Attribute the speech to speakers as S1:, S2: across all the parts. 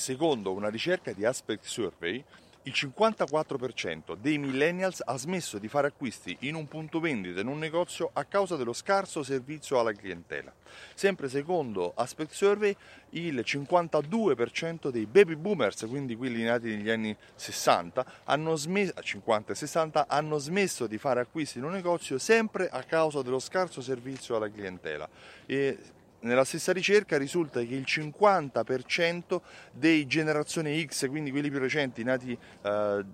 S1: Secondo una ricerca di Aspect Survey, il 54% dei millennials ha smesso di fare acquisti in un punto vendita, in un negozio, a causa dello scarso servizio alla clientela. Sempre secondo Aspect Survey, il 52% dei baby boomers, quindi quelli nati negli anni 60, hanno smesso, 50 e 60, hanno smesso di fare acquisti in un negozio sempre a causa dello scarso servizio alla clientela. E nella stessa ricerca risulta che il 50% dei generazione X, quindi quelli più recenti, nati eh,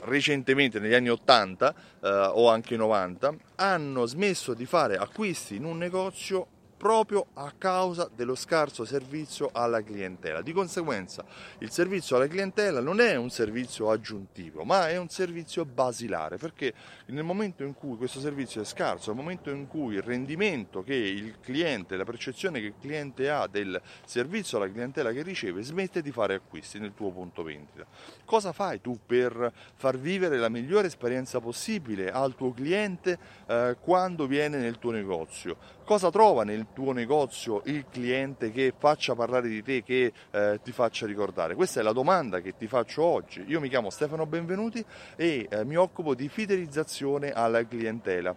S1: recentemente negli anni 80 eh, o anche 90, hanno smesso di fare acquisti in un negozio proprio a causa dello scarso servizio alla clientela. Di conseguenza il servizio alla clientela non è un servizio aggiuntivo, ma è un servizio basilare, perché nel momento in cui questo servizio è scarso, nel momento in cui il rendimento che il cliente, la percezione che il cliente ha del servizio alla clientela che riceve, smette di fare acquisti nel tuo punto vendita. Cosa fai tu per far vivere la migliore esperienza possibile al tuo cliente eh, quando viene nel tuo negozio? Cosa trova nel tuo negozio il cliente che faccia parlare di te, che eh, ti faccia ricordare? Questa è la domanda che ti faccio oggi. Io mi chiamo Stefano Benvenuti e eh, mi occupo di fidelizzazione alla clientela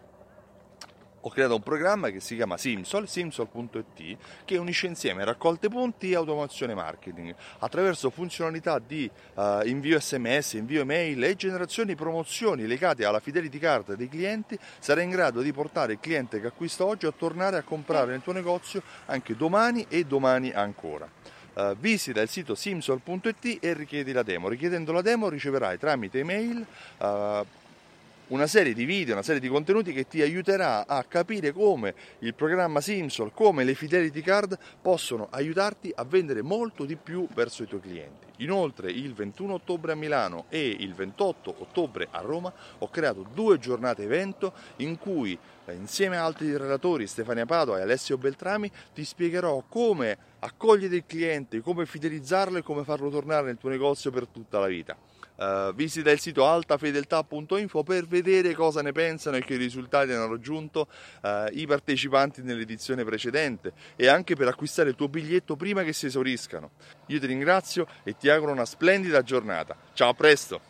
S1: ho creato un programma che si chiama Simsol, simsol.it, che unisce insieme raccolte punti e automazione marketing attraverso funzionalità di uh, invio sms, invio email e generazione di promozioni legate alla fidelity card dei clienti, sarai in grado di portare il cliente che acquista oggi a tornare a comprare nel tuo negozio anche domani e domani ancora. Uh, visita il sito simsol.it e richiedi la demo. Richiedendo la demo riceverai tramite email uh, una serie di video, una serie di contenuti che ti aiuterà a capire come il programma Simsol, come le Fidelity Card possono aiutarti a vendere molto di più verso i tuoi clienti. Inoltre il 21 ottobre a Milano e il 28 ottobre a Roma ho creato due giornate evento in cui eh, insieme a altri relatori, Stefania Padova e Alessio Beltrami, ti spiegherò come accogliere il cliente, come fidelizzarlo e come farlo tornare nel tuo negozio per tutta la vita. Uh, visita il sito altafedeltà.info per vedere cosa ne pensano e che risultati hanno raggiunto uh, i partecipanti nell'edizione precedente e anche per acquistare il tuo biglietto prima che si esauriscano. Io ti ringrazio e ti auguro una splendida giornata. Ciao, a presto!